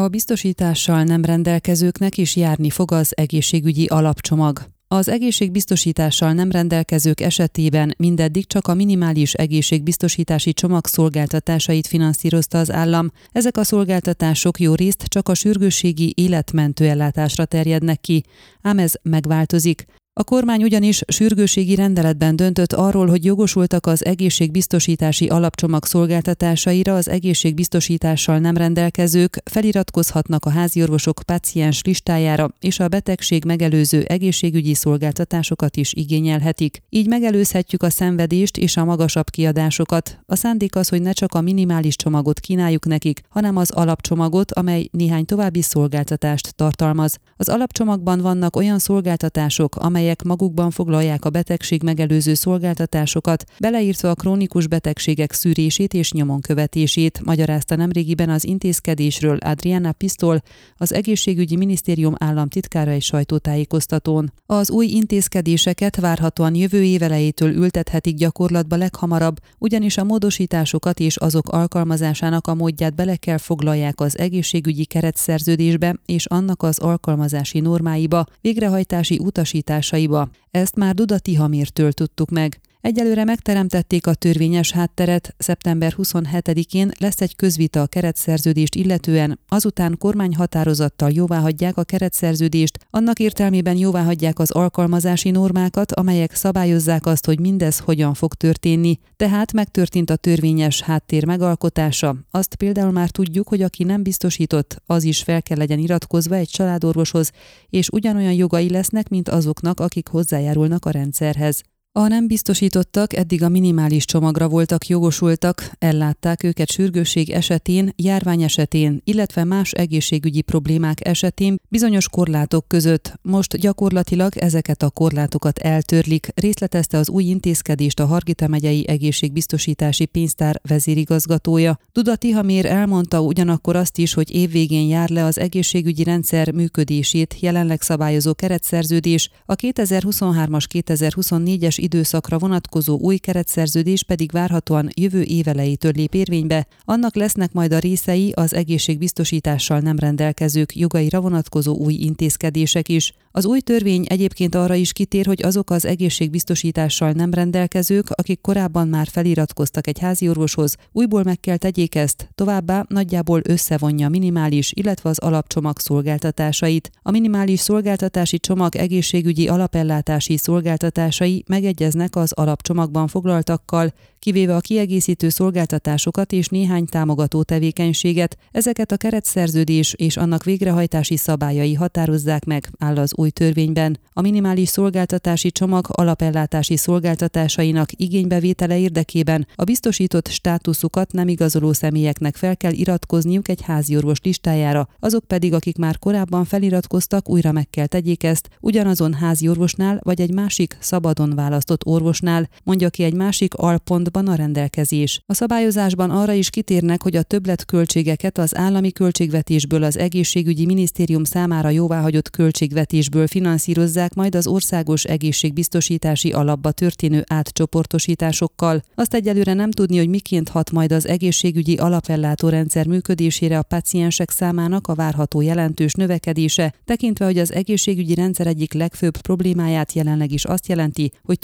A biztosítással nem rendelkezőknek is járni fog az egészségügyi alapcsomag. Az egészségbiztosítással nem rendelkezők esetében mindeddig csak a minimális egészségbiztosítási csomag szolgáltatásait finanszírozta az állam. Ezek a szolgáltatások jó részt csak a sürgősségi életmentő ellátásra terjednek ki, ám ez megváltozik. A kormány ugyanis sürgőségi rendeletben döntött arról, hogy jogosultak az egészségbiztosítási alapcsomag szolgáltatásaira az egészségbiztosítással nem rendelkezők, feliratkozhatnak a háziorvosok paciens listájára, és a betegség megelőző egészségügyi szolgáltatásokat is igényelhetik. Így megelőzhetjük a szenvedést és a magasabb kiadásokat. A szándék az, hogy ne csak a minimális csomagot kínáljuk nekik, hanem az alapcsomagot, amely néhány további szolgáltatást tartalmaz. Az alapcsomagban vannak olyan szolgáltatások, amely amelyek magukban foglalják a betegség megelőző szolgáltatásokat, beleírtva a krónikus betegségek szűrését és nyomon követését, magyarázta nemrégiben az intézkedésről Adriana Pistol, az egészségügyi minisztérium államtitkára egy sajtótájékoztatón. Az új intézkedéseket várhatóan jövő év elejétől ültethetik gyakorlatba leghamarabb, ugyanis a módosításokat és azok alkalmazásának a módját bele kell foglalják az egészségügyi keretszerződésbe és annak az alkalmazási normáiba, végrehajtási utasítás forrásaiba. Ezt már Duda Tihamírtől tudtuk meg. Egyelőre megteremtették a törvényes hátteret, szeptember 27-én lesz egy közvita a keretszerződést illetően, azután kormányhatározattal jóváhagyják a keretszerződést, annak értelmében jóváhagyják az alkalmazási normákat, amelyek szabályozzák azt, hogy mindez hogyan fog történni. Tehát megtörtént a törvényes háttér megalkotása. Azt például már tudjuk, hogy aki nem biztosított, az is fel kell legyen iratkozva egy családorvoshoz, és ugyanolyan jogai lesznek, mint azoknak, akik hozzájárulnak a rendszerhez. A nem biztosítottak eddig a minimális csomagra voltak jogosultak, ellátták őket sürgősség esetén, járvány esetén, illetve más egészségügyi problémák esetén bizonyos korlátok között. Most gyakorlatilag ezeket a korlátokat eltörlik, részletezte az új intézkedést a Hargita megyei egészségbiztosítási pénztár vezérigazgatója. Duda Tihamér elmondta ugyanakkor azt is, hogy évvégén jár le az egészségügyi rendszer működését jelenleg szabályozó keretszerződés, a 2023-as 2024-es időszakra vonatkozó új keretszerződés pedig várhatóan jövő évelejétől lép érvénybe, annak lesznek majd a részei az egészségbiztosítással nem rendelkezők jogaira vonatkozó új intézkedések is. Az új törvény egyébként arra is kitér, hogy azok az egészségbiztosítással nem rendelkezők, akik korábban már feliratkoztak egy házi orvoshoz, újból meg kell tegyék ezt, továbbá nagyjából összevonja minimális, illetve az alapcsomag szolgáltatásait. A minimális szolgáltatási csomag egészségügyi alapellátási szolgáltatásai meg megegyeznek az alapcsomagban foglaltakkal, kivéve a kiegészítő szolgáltatásokat és néhány támogató tevékenységet, ezeket a keretszerződés és annak végrehajtási szabályai határozzák meg, áll az új törvényben. A minimális szolgáltatási csomag alapellátási szolgáltatásainak igénybevétele érdekében a biztosított státuszukat nem igazoló személyeknek fel kell iratkozniuk egy háziorvos listájára, azok pedig, akik már korábban feliratkoztak, újra meg kell tegyék ezt, ugyanazon háziorvosnál vagy egy másik szabadon választott orvosnál, mondja ki egy másik alpontban a rendelkezés. A szabályozásban arra is kitérnek, hogy a többletköltségeket az állami költségvetésből az egészségügyi minisztérium számára jóváhagyott költségvetésből finanszírozzák majd az országos egészségbiztosítási alapba történő átcsoportosításokkal. Azt egyelőre nem tudni, hogy miként hat majd az egészségügyi alapellátórendszer működésére a paciensek számának a várható jelentős növekedése, tekintve, hogy az egészségügyi rendszer egyik legfőbb problémáját jelenleg is azt jelenti, hogy